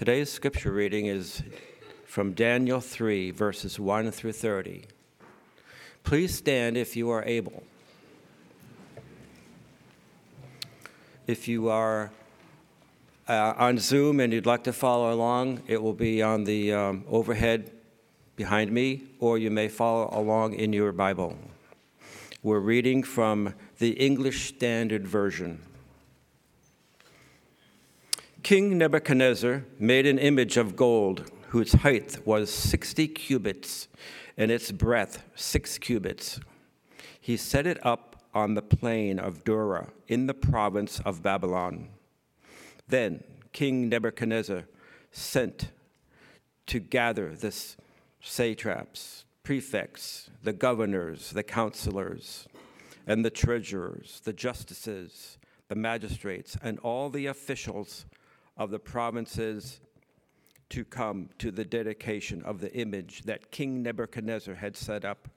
Today's scripture reading is from Daniel 3, verses 1 through 30. Please stand if you are able. If you are uh, on Zoom and you'd like to follow along, it will be on the um, overhead behind me, or you may follow along in your Bible. We're reading from the English Standard Version. King Nebuchadnezzar made an image of gold whose height was 60 cubits and its breadth six cubits. He set it up on the plain of Dura in the province of Babylon. Then King Nebuchadnezzar sent to gather the satraps, prefects, the governors, the counselors, and the treasurers, the justices, the magistrates, and all the officials of the provinces to come to the dedication of the image that King Nebuchadnezzar had set up.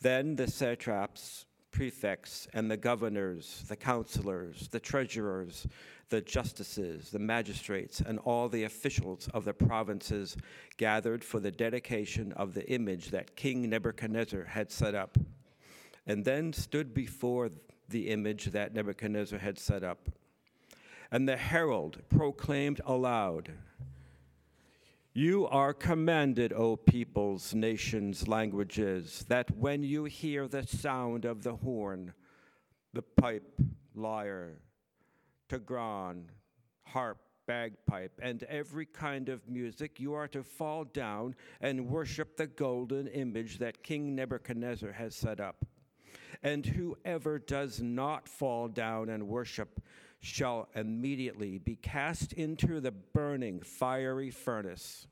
Then the satraps, prefects, and the governors, the counselors, the treasurers, the justices, the magistrates, and all the officials of the provinces gathered for the dedication of the image that King Nebuchadnezzar had set up, and then stood before the image that Nebuchadnezzar had set up. And the herald proclaimed aloud, you are commanded, O peoples, nations, languages, that when you hear the sound of the horn, the pipe, lyre, trigon, harp, bagpipe, and every kind of music, you are to fall down and worship the golden image that King Nebuchadnezzar has set up. And whoever does not fall down and worship shall immediately be cast into the burning fiery furnace.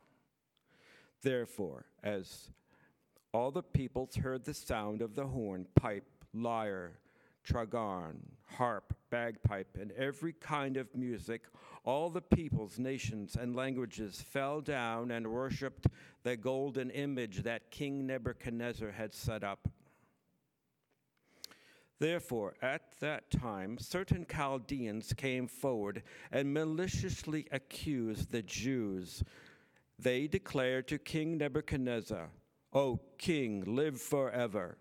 Therefore, as all the peoples heard the sound of the horn, pipe, lyre, trigon, harp, bagpipe, and every kind of music, all the peoples, nations, and languages fell down and worshipped the golden image that King Nebuchadnezzar had set up. Therefore, at that time, certain Chaldeans came forward and maliciously accused the Jews. They declared to King Nebuchadnezzar, O king, live forever.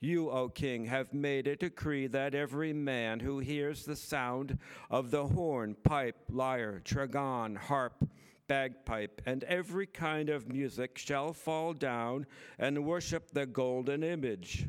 You, O king, have made a decree that every man who hears the sound of the horn, pipe, lyre, trigon, harp, bagpipe, and every kind of music shall fall down and worship the golden image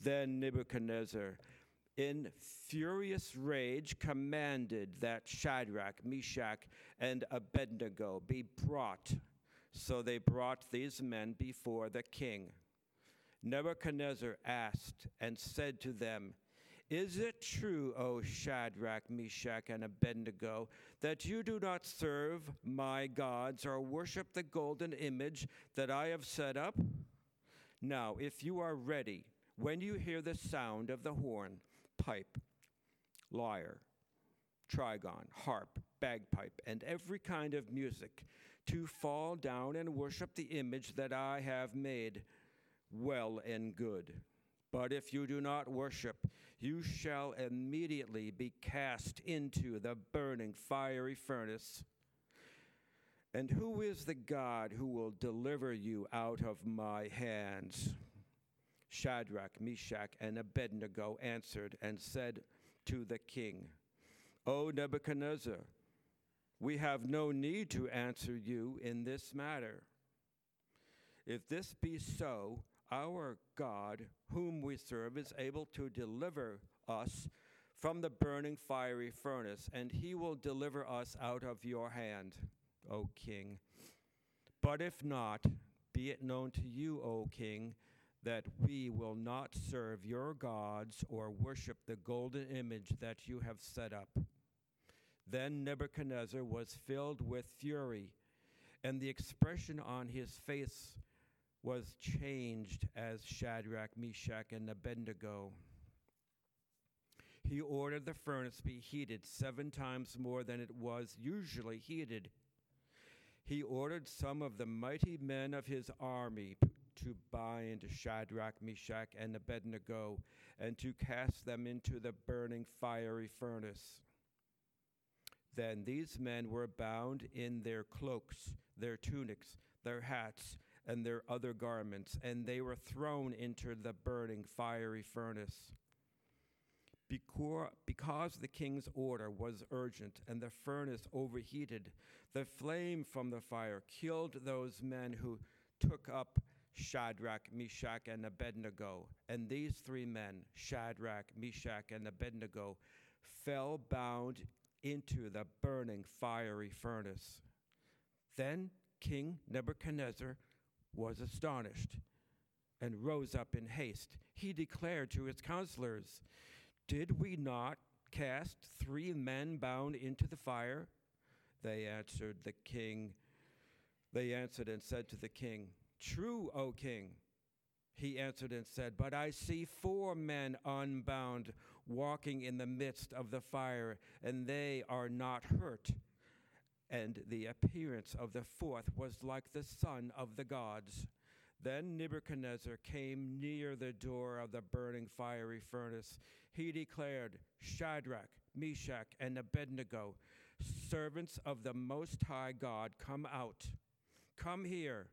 Then Nebuchadnezzar, in furious rage, commanded that Shadrach, Meshach, and Abednego be brought. So they brought these men before the king. Nebuchadnezzar asked and said to them, Is it true, O Shadrach, Meshach, and Abednego, that you do not serve my gods or worship the golden image that I have set up? Now, if you are ready, when you hear the sound of the horn, pipe, lyre, trigon, harp, bagpipe, and every kind of music, to fall down and worship the image that I have made, well and good. But if you do not worship, you shall immediately be cast into the burning fiery furnace. And who is the God who will deliver you out of my hands? Shadrach, Meshach, and Abednego answered and said to the king, O Nebuchadnezzar, we have no need to answer you in this matter. If this be so, our God, whom we serve, is able to deliver us from the burning fiery furnace, and he will deliver us out of your hand, O king. But if not, be it known to you, O king, that we will not serve your gods or worship the golden image that you have set up. Then Nebuchadnezzar was filled with fury, and the expression on his face was changed as Shadrach, Meshach, and Abednego. He ordered the furnace be heated seven times more than it was usually heated. He ordered some of the mighty men of his army to bind Shadrach, Meshach, and Abednego and to cast them into the burning fiery furnace. Then these men were bound in their cloaks, their tunics, their hats, and their other garments, and they were thrown into the burning fiery furnace. Because the king's order was urgent and the furnace overheated, the flame from the fire killed those men who took up Shadrach, Meshach, and Abednego. And these three men, Shadrach, Meshach, and Abednego, fell bound into the burning fiery furnace. Then King Nebuchadnezzar was astonished and rose up in haste. He declared to his counselors, Did we not cast three men bound into the fire? They answered the king. They answered and said to the king, True, O king. He answered and said, But I see four men unbound walking in the midst of the fire, and they are not hurt. And the appearance of the fourth was like the son of the gods. Then Nebuchadnezzar came near the door of the burning fiery furnace. He declared, Shadrach, Meshach, and Abednego, servants of the Most High God, come out. Come here.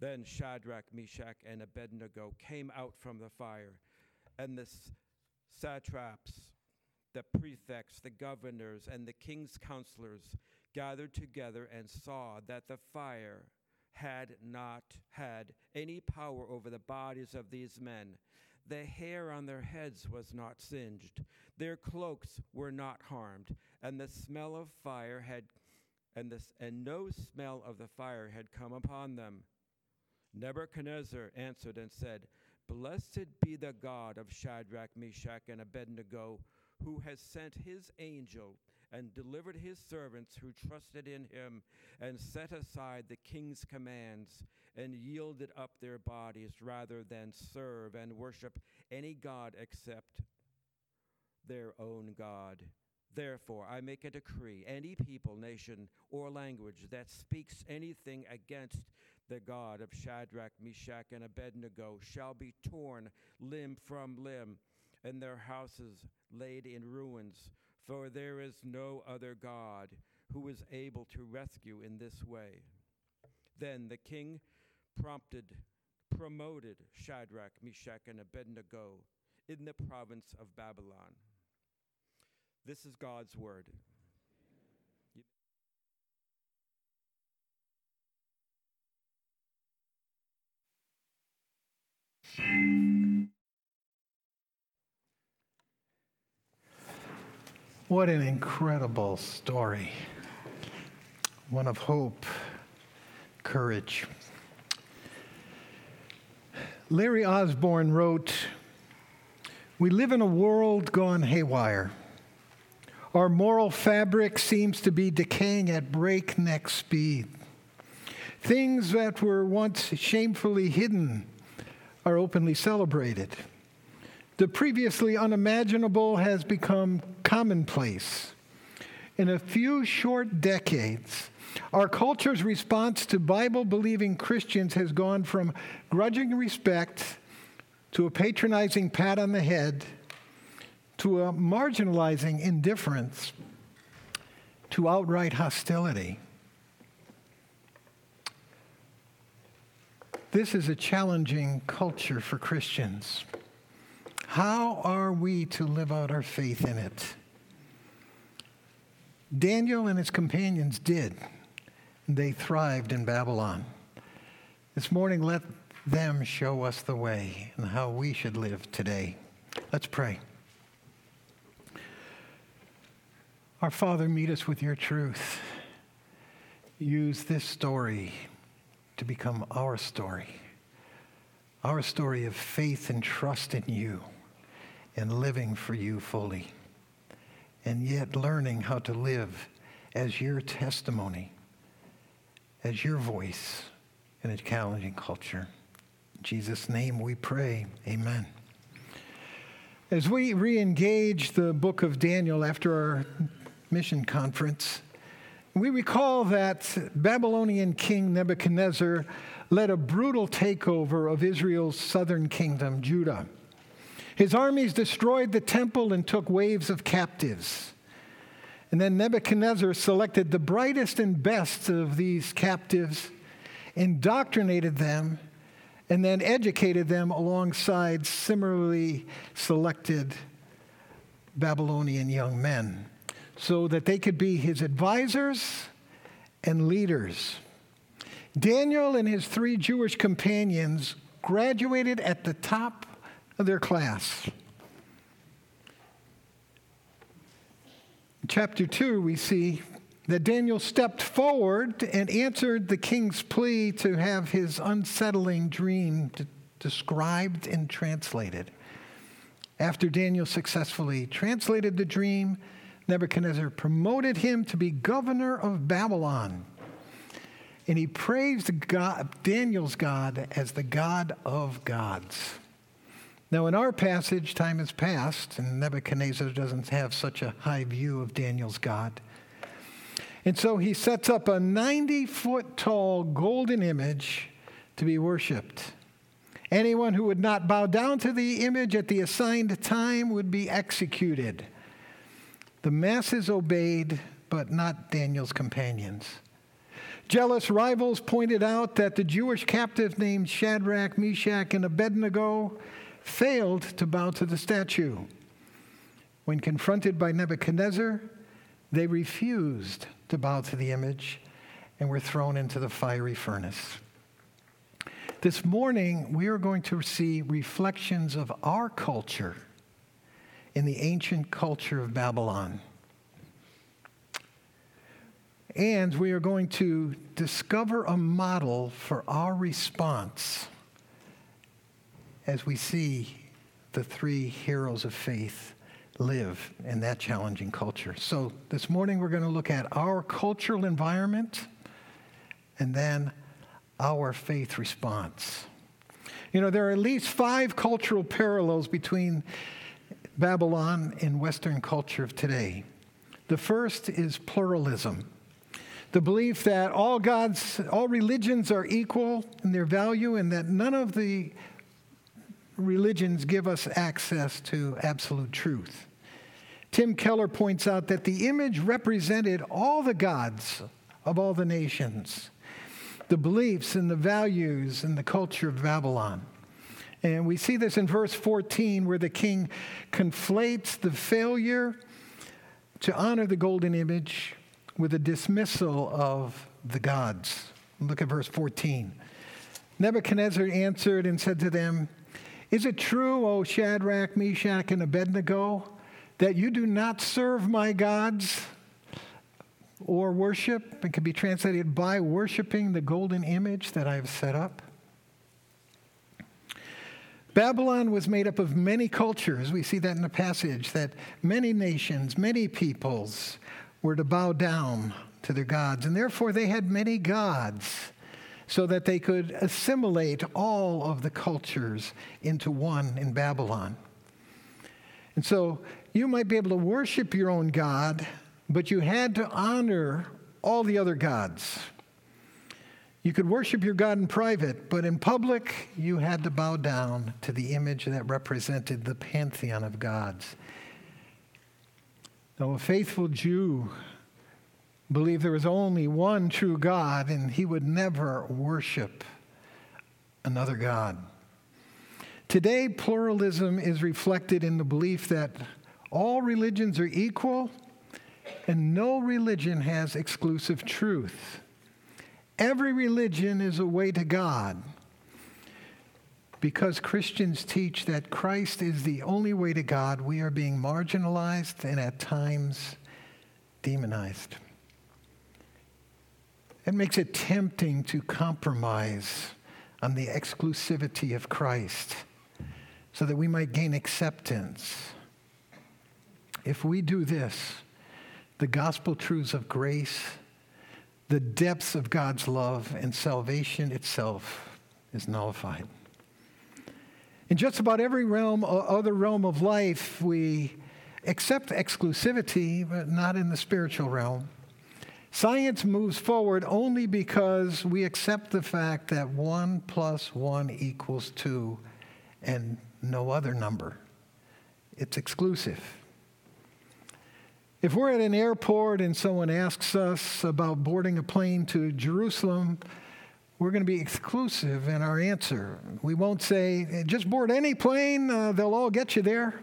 Then Shadrach, Meshach, and Abednego came out from the fire, and the satraps, the prefects, the governors, and the king's counselors gathered together and saw that the fire had not had any power over the bodies of these men. The hair on their heads was not singed, their cloaks were not harmed, and the smell of fire had and, this, and no smell of the fire had come upon them. Nebuchadnezzar answered and said, Blessed be the God of Shadrach, Meshach, and Abednego, who has sent his angel and delivered his servants who trusted in him and set aside the king's commands and yielded up their bodies rather than serve and worship any God except their own God. Therefore, I make a decree any people, nation, or language that speaks anything against the God of Shadrach, Meshach, and Abednego shall be torn limb from limb, and their houses laid in ruins. For there is no other God who is able to rescue in this way. Then the king prompted, promoted Shadrach, Meshach, and Abednego in the province of Babylon. This is God's word. What an incredible story. One of hope, courage. Larry Osborne wrote We live in a world gone haywire. Our moral fabric seems to be decaying at breakneck speed. Things that were once shamefully hidden are openly celebrated. The previously unimaginable has become commonplace. In a few short decades, our culture's response to Bible believing Christians has gone from grudging respect to a patronizing pat on the head to a marginalizing indifference to outright hostility. This is a challenging culture for Christians. How are we to live out our faith in it? Daniel and his companions did. They thrived in Babylon. This morning, let them show us the way and how we should live today. Let's pray. Our Father, meet us with your truth. Use this story to become our story, our story of faith and trust in you and living for you fully, and yet learning how to live as your testimony, as your voice in a challenging culture. In Jesus' name we pray. Amen. As we re engage the book of Daniel after our mission conference, we recall that Babylonian king Nebuchadnezzar led a brutal takeover of Israel's southern kingdom, Judah. His armies destroyed the temple and took waves of captives. And then Nebuchadnezzar selected the brightest and best of these captives, indoctrinated them, and then educated them alongside similarly selected Babylonian young men so that they could be his advisors and leaders. Daniel and his three Jewish companions graduated at the top of their class. In chapter 2, we see that Daniel stepped forward and answered the king's plea to have his unsettling dream described and translated. After Daniel successfully translated the dream, Nebuchadnezzar promoted him to be governor of Babylon. And he praised God, Daniel's God as the God of gods. Now, in our passage, time has passed, and Nebuchadnezzar doesn't have such a high view of Daniel's God. And so he sets up a 90 foot tall golden image to be worshiped. Anyone who would not bow down to the image at the assigned time would be executed. The masses obeyed, but not Daniel's companions. Jealous rivals pointed out that the Jewish captive named Shadrach, Meshach, and Abednego failed to bow to the statue. When confronted by Nebuchadnezzar, they refused to bow to the image and were thrown into the fiery furnace. This morning, we are going to see reflections of our culture in the ancient culture of Babylon. And we are going to discover a model for our response as we see the three heroes of faith live in that challenging culture. So this morning we're going to look at our cultural environment and then our faith response. You know, there are at least five cultural parallels between Babylon and Western culture of today. The first is pluralism. The belief that all gods, all religions are equal in their value and that none of the religions give us access to absolute truth. Tim Keller points out that the image represented all the gods of all the nations, the beliefs and the values and the culture of Babylon. And we see this in verse 14, where the king conflates the failure to honor the golden image with a dismissal of the gods. Look at verse 14. Nebuchadnezzar answered and said to them, Is it true, O Shadrach, Meshach, and Abednego, that you do not serve my gods or worship? It can be translated by worshiping the golden image that I have set up. Babylon was made up of many cultures. We see that in the passage that many nations, many peoples were to bow down to their gods, and therefore they had many gods so that they could assimilate all of the cultures into one in Babylon. And so you might be able to worship your own God, but you had to honor all the other gods. You could worship your God in private, but in public, you had to bow down to the image that represented the pantheon of gods. Now, a faithful Jew believed there was only one true God, and he would never worship another God. Today, pluralism is reflected in the belief that all religions are equal and no religion has exclusive truth. Every religion is a way to God because Christians teach that Christ is the only way to God, we are being marginalized and at times demonized. It makes it tempting to compromise on the exclusivity of Christ so that we might gain acceptance. If we do this, the gospel truths of grace, the depths of God's love, and salvation itself is nullified. In just about every realm, other realm of life, we accept exclusivity, but not in the spiritual realm. Science moves forward only because we accept the fact that 1 plus 1 equals 2 and no other number. It's exclusive. If we're at an airport and someone asks us about boarding a plane to Jerusalem, we're going to be exclusive in our answer. We won't say, just board any plane, uh, they'll all get you there.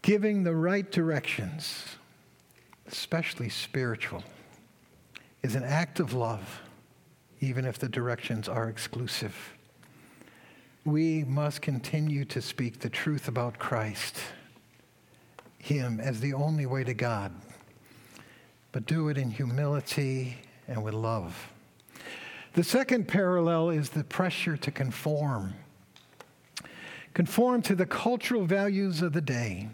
Giving the right directions, especially spiritual, is an act of love, even if the directions are exclusive. We must continue to speak the truth about Christ, Him as the only way to God, but do it in humility and with love. The second parallel is the pressure to conform. Conform to the cultural values of the day.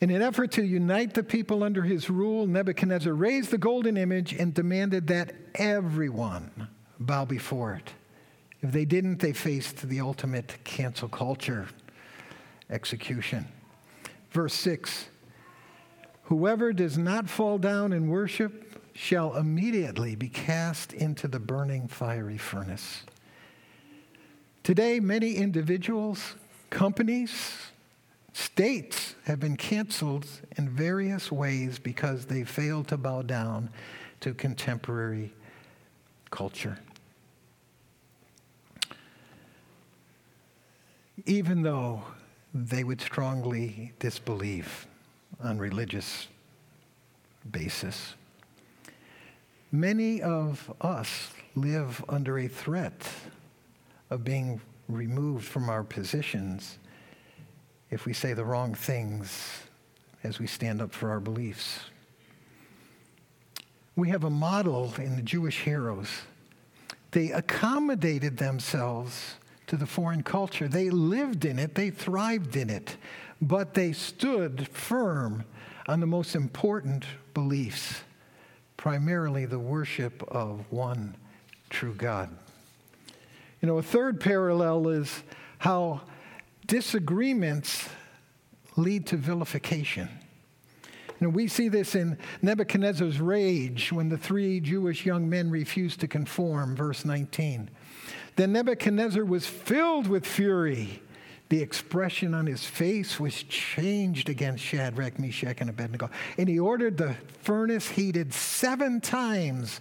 In an effort to unite the people under his rule, Nebuchadnezzar raised the golden image and demanded that everyone bow before it. If they didn't, they faced the ultimate cancel culture execution. Verse 6 Whoever does not fall down and worship shall immediately be cast into the burning fiery furnace. Today, many individuals, companies, states have been canceled in various ways because they failed to bow down to contemporary culture. Even though they would strongly disbelieve on religious basis. Many of us live under a threat of being removed from our positions if we say the wrong things as we stand up for our beliefs. We have a model in the Jewish heroes. They accommodated themselves to the foreign culture. They lived in it, they thrived in it, but they stood firm on the most important beliefs primarily the worship of one true God. You know, a third parallel is how disagreements lead to vilification. You know, we see this in Nebuchadnezzar's rage when the three Jewish young men refused to conform, verse 19. Then Nebuchadnezzar was filled with fury the expression on his face was changed against Shadrach, Meshach, and Abednego. And he ordered the furnace heated seven times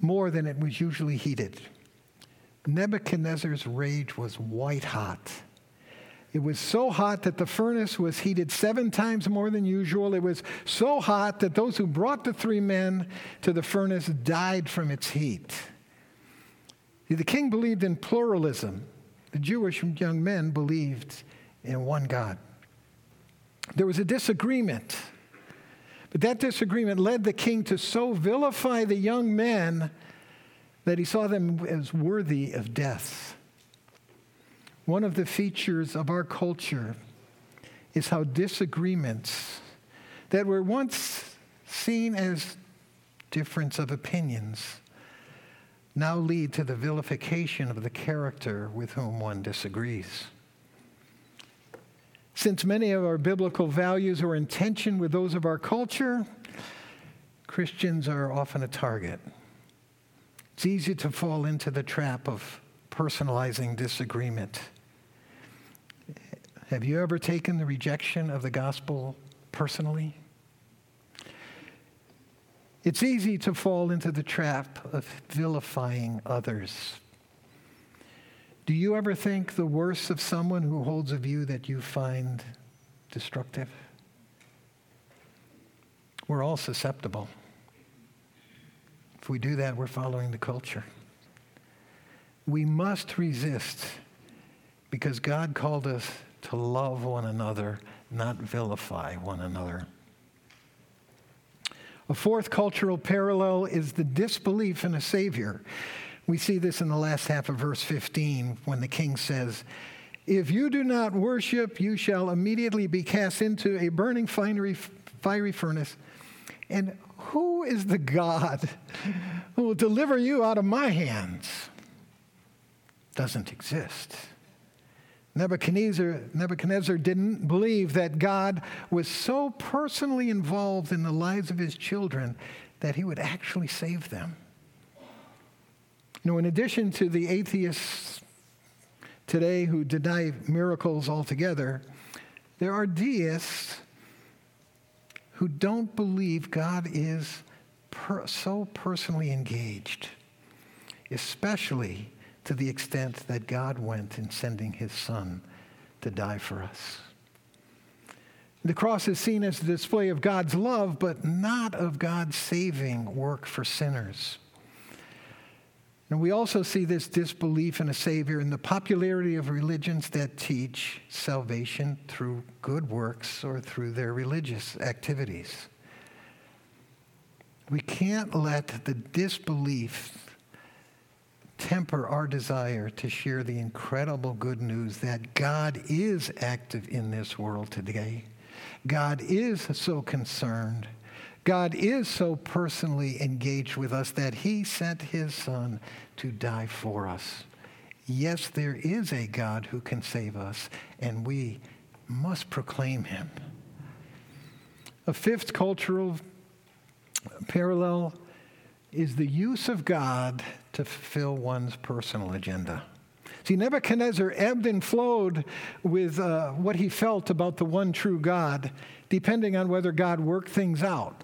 more than it was usually heated. Nebuchadnezzar's rage was white hot. It was so hot that the furnace was heated seven times more than usual. It was so hot that those who brought the three men to the furnace died from its heat. The king believed in pluralism the Jewish young men believed in one God. There was a disagreement, but that disagreement led the king to so vilify the young men that he saw them as worthy of death. One of the features of our culture is how disagreements that were once seen as difference of opinions now lead to the vilification of the character with whom one disagrees. Since many of our biblical values are in tension with those of our culture, Christians are often a target. It's easy to fall into the trap of personalizing disagreement. Have you ever taken the rejection of the gospel personally? It's easy to fall into the trap of vilifying others. Do you ever think the worst of someone who holds a view that you find destructive? We're all susceptible. If we do that, we're following the culture. We must resist because God called us to love one another, not vilify one another. A fourth cultural parallel is the disbelief in a Savior. We see this in the last half of verse 15 when the king says, If you do not worship, you shall immediately be cast into a burning fiery, fiery furnace. And who is the God who will deliver you out of my hands? Doesn't exist. Nebuchadnezzar, Nebuchadnezzar didn't believe that God was so personally involved in the lives of his children that he would actually save them. Know, in addition to the atheists today who deny miracles altogether, there are deists who don't believe God is per- so personally engaged, especially to the extent that God went in sending his son to die for us. The cross is seen as a display of God's love, but not of God's saving work for sinners. And we also see this disbelief in a Savior in the popularity of religions that teach salvation through good works or through their religious activities. We can't let the disbelief temper our desire to share the incredible good news that God is active in this world today. God is so concerned. God is so personally engaged with us that he sent his son to die for us. Yes, there is a God who can save us, and we must proclaim him. A fifth cultural parallel is the use of God to fulfill one's personal agenda. See, Nebuchadnezzar ebbed and flowed with uh, what he felt about the one true God, depending on whether God worked things out.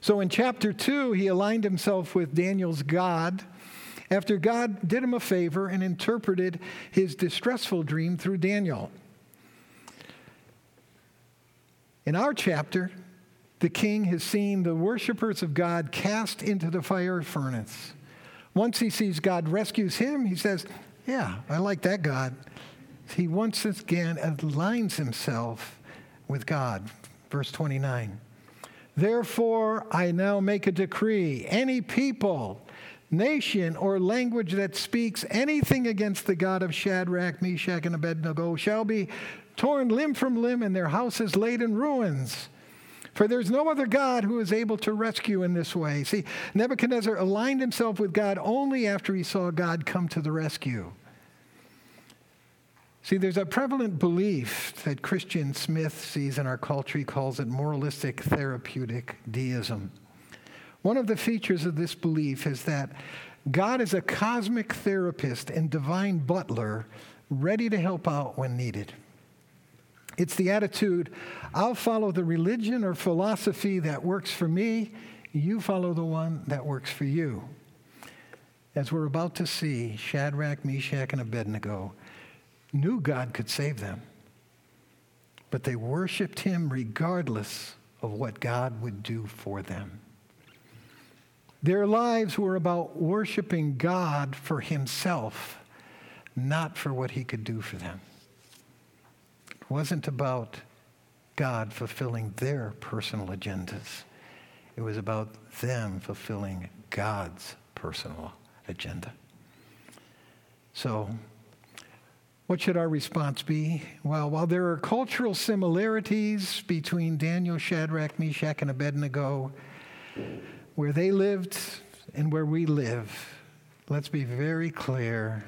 So in chapter 2, he aligned himself with Daniel's God after God did him a favor and interpreted his distressful dream through Daniel. In our chapter, the king has seen the worshippers of God cast into the fire furnace. Once he sees God rescues him, he says, Yeah, I like that God. He once again aligns himself with God. Verse 29. Therefore, I now make a decree any people, nation, or language that speaks anything against the God of Shadrach, Meshach, and Abednego shall be torn limb from limb and their houses laid in ruins. For there's no other God who is able to rescue in this way. See, Nebuchadnezzar aligned himself with God only after he saw God come to the rescue. See, there's a prevalent belief that Christian Smith sees in our culture. He calls it moralistic therapeutic deism. One of the features of this belief is that God is a cosmic therapist and divine butler ready to help out when needed. It's the attitude I'll follow the religion or philosophy that works for me, you follow the one that works for you. As we're about to see, Shadrach, Meshach, and Abednego knew God could save them, but they worshiped him regardless of what God would do for them. Their lives were about worshiping God for himself, not for what he could do for them wasn't about God fulfilling their personal agendas. It was about them fulfilling God's personal agenda. So, what should our response be? Well, while there are cultural similarities between Daniel, Shadrach, Meshach, and Abednego, where they lived and where we live, let's be very clear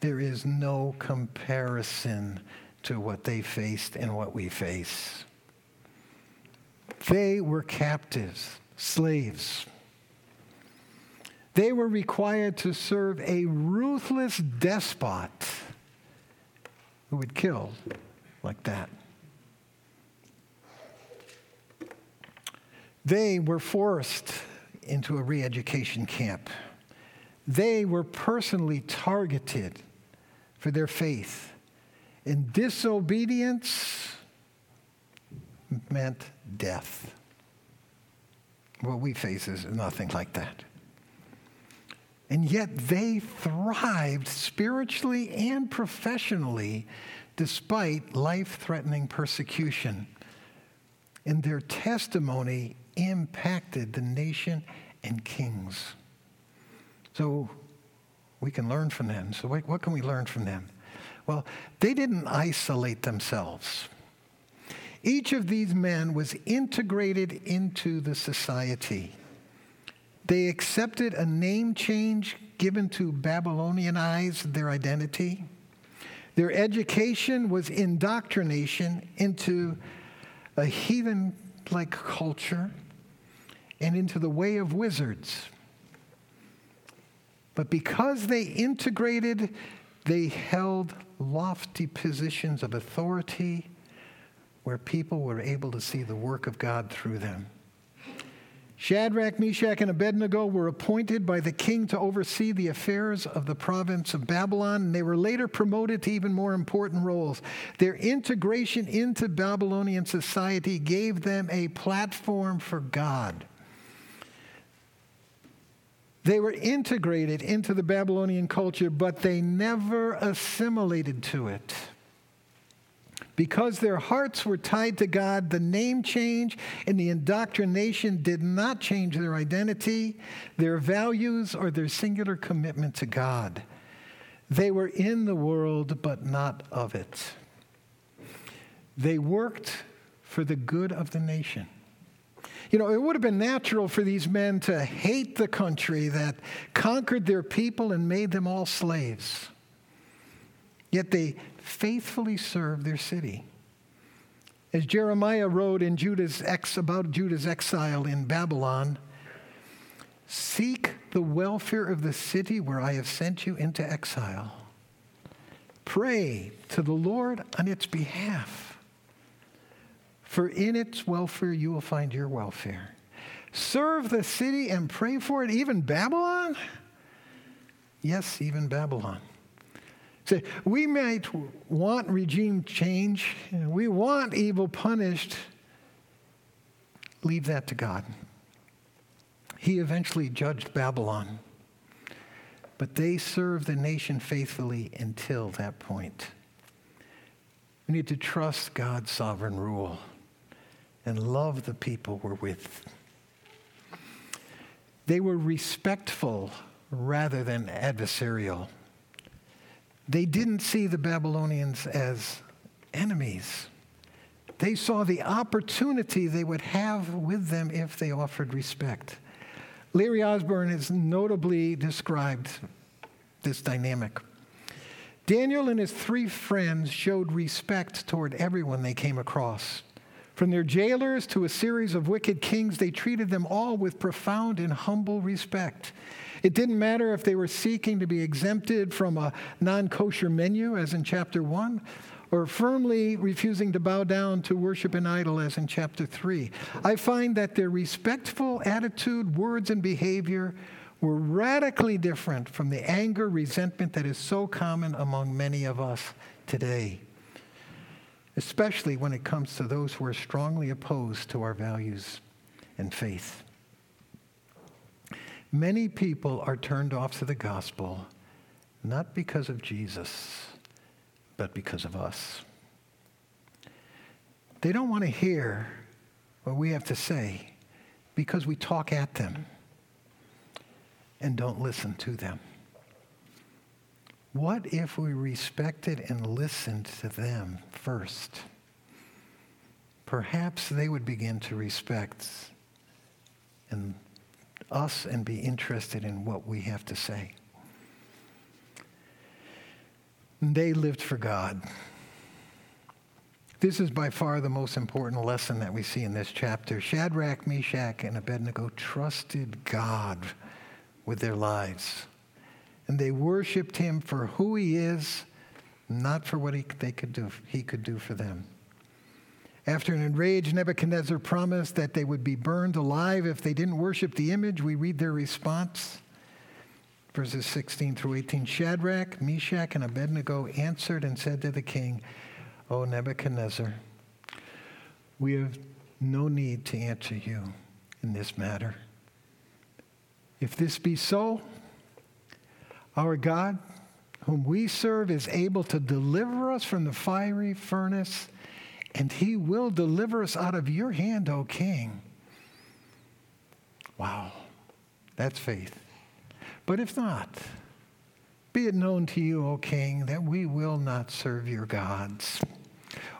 there is no comparison to what they faced and what we face. They were captives, slaves. They were required to serve a ruthless despot who would kill like that. They were forced into a re education camp. They were personally targeted for their faith. And disobedience meant death. What we face is nothing like that. And yet they thrived spiritually and professionally despite life threatening persecution. And their testimony impacted the nation and kings. So we can learn from them. So, what can we learn from them? Well, they didn't isolate themselves. Each of these men was integrated into the society. They accepted a name change given to Babylonianize their identity. Their education was indoctrination into a heathen like culture and into the way of wizards. But because they integrated, they held lofty positions of authority where people were able to see the work of God through them. Shadrach, Meshach, and Abednego were appointed by the king to oversee the affairs of the province of Babylon, and they were later promoted to even more important roles. Their integration into Babylonian society gave them a platform for God. They were integrated into the Babylonian culture, but they never assimilated to it. Because their hearts were tied to God, the name change and the indoctrination did not change their identity, their values, or their singular commitment to God. They were in the world, but not of it. They worked for the good of the nation. You know, it would have been natural for these men to hate the country that conquered their people and made them all slaves. Yet they faithfully served their city. As Jeremiah wrote in Judah's ex, about Judah's exile in Babylon, seek the welfare of the city where I have sent you into exile. Pray to the Lord on its behalf for in its welfare you will find your welfare. Serve the city and pray for it, even Babylon? Yes, even Babylon. So we might want regime change, we want evil punished. Leave that to God. He eventually judged Babylon, but they served the nation faithfully until that point. We need to trust God's sovereign rule and love the people we're with. They were respectful rather than adversarial. They didn't see the Babylonians as enemies. They saw the opportunity they would have with them if they offered respect. Larry Osborne has notably described this dynamic. Daniel and his three friends showed respect toward everyone they came across. From their jailers to a series of wicked kings, they treated them all with profound and humble respect. It didn't matter if they were seeking to be exempted from a non kosher menu, as in chapter 1, or firmly refusing to bow down to worship an idol, as in chapter 3. I find that their respectful attitude, words, and behavior were radically different from the anger, resentment that is so common among many of us today especially when it comes to those who are strongly opposed to our values and faith. Many people are turned off to the gospel not because of Jesus, but because of us. They don't want to hear what we have to say because we talk at them and don't listen to them. What if we respected and listened to them first? Perhaps they would begin to respect and us and be interested in what we have to say. They lived for God. This is by far the most important lesson that we see in this chapter. Shadrach, Meshach, and Abednego trusted God with their lives and they worshiped him for who he is, not for what he, they could do, he could do for them. After an enraged Nebuchadnezzar promised that they would be burned alive if they didn't worship the image, we read their response. Verses 16 through 18 Shadrach, Meshach, and Abednego answered and said to the king, O Nebuchadnezzar, we have no need to answer you in this matter. If this be so, our God, whom we serve, is able to deliver us from the fiery furnace, and he will deliver us out of your hand, O king. Wow, that's faith. But if not, Be it known to you, O king, that we will not serve your gods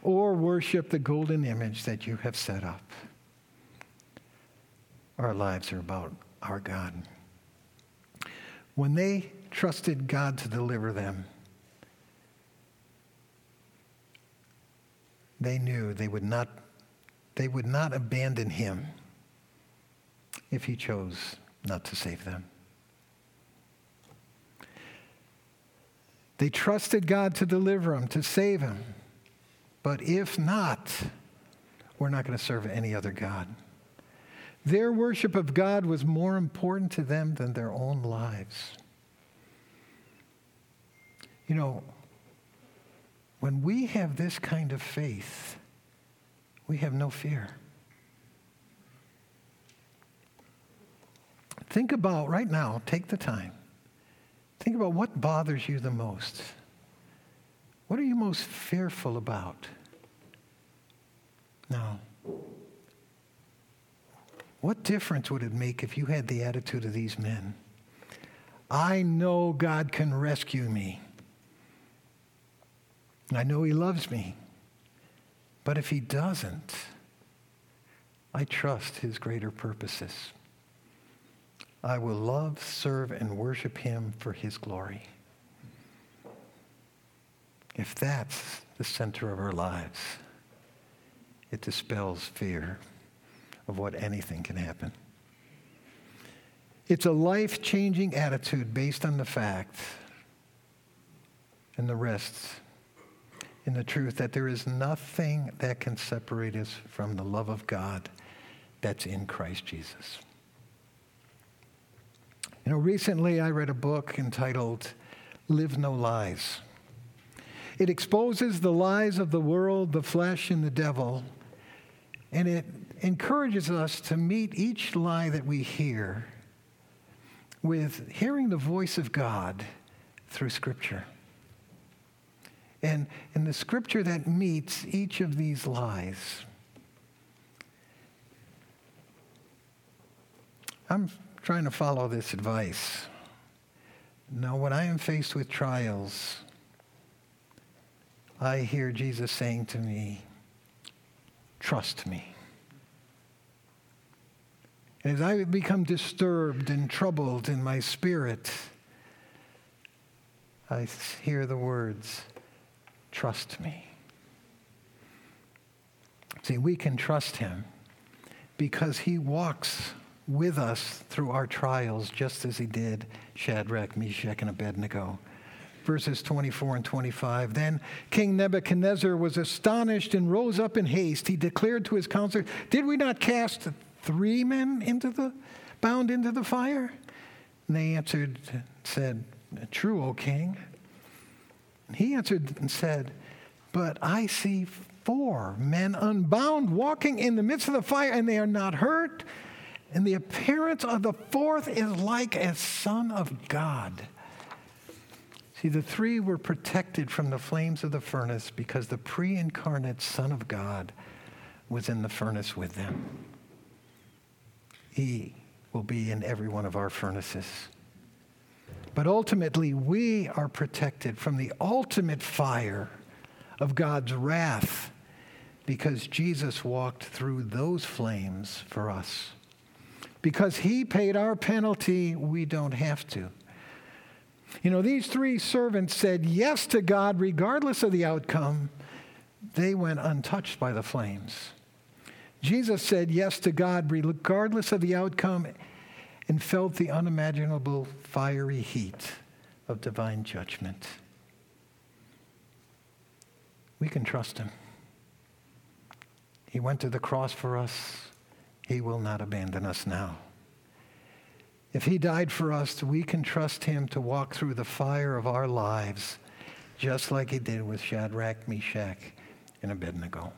or worship the golden image that you have set up. Our lives are about our God. When they trusted God to deliver them, they knew they would not, they would not abandon him if he chose not to save them. They trusted God to deliver them, to save them. But if not, we're not going to serve any other God. Their worship of God was more important to them than their own lives. You know, when we have this kind of faith, we have no fear. Think about right now, take the time. Think about what bothers you the most. What are you most fearful about? Now, what difference would it make if you had the attitude of these men? I know God can rescue me. I know He loves me. But if He doesn't, I trust His greater purposes. I will love, serve, and worship him for his glory. If that's the center of our lives, it dispels fear of what anything can happen. It's a life changing attitude based on the fact and the rest in the truth that there is nothing that can separate us from the love of God that's in Christ Jesus. You know, recently I read a book entitled Live No Lies. It exposes the lies of the world, the flesh, and the devil, and it encourages us to meet each lie that we hear with hearing the voice of God through Scripture. And, and the Scripture that meets each of these lies. I'm trying to follow this advice. Now, when I am faced with trials, I hear Jesus saying to me, Trust me. As I become disturbed and troubled in my spirit, I hear the words, Trust me. See, we can trust him because he walks with us through our trials, just as he did Shadrach, Meshach, and Abednego. Verses 24 and 25. Then King Nebuchadnezzar was astonished and rose up in haste. He declared to his counselors, Did we not cast three men into the bound into the fire? And they answered said, True, O king. He answered and said, But I see four men unbound walking in the midst of the fire, and they are not hurt and the appearance of the fourth is like a son of God. See, the three were protected from the flames of the furnace because the pre incarnate Son of God was in the furnace with them. He will be in every one of our furnaces. But ultimately, we are protected from the ultimate fire of God's wrath because Jesus walked through those flames for us. Because he paid our penalty, we don't have to. You know, these three servants said yes to God regardless of the outcome. They went untouched by the flames. Jesus said yes to God regardless of the outcome and felt the unimaginable fiery heat of divine judgment. We can trust him. He went to the cross for us. He will not abandon us now. If He died for us, we can trust Him to walk through the fire of our lives, just like He did with Shadrach, Meshach, and Abednego.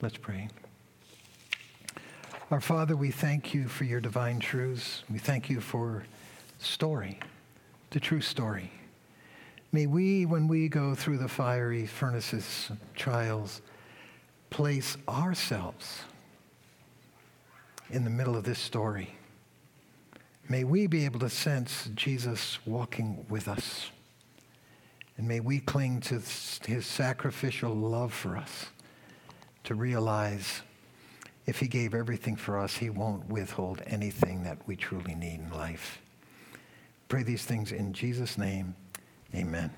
Let's pray. Our Father, we thank you for your divine truths. We thank you for story, the true story. May we, when we go through the fiery furnaces, trials, place ourselves in the middle of this story. May we be able to sense Jesus walking with us. And may we cling to his sacrificial love for us to realize if he gave everything for us, he won't withhold anything that we truly need in life. Pray these things in Jesus' name. Amen.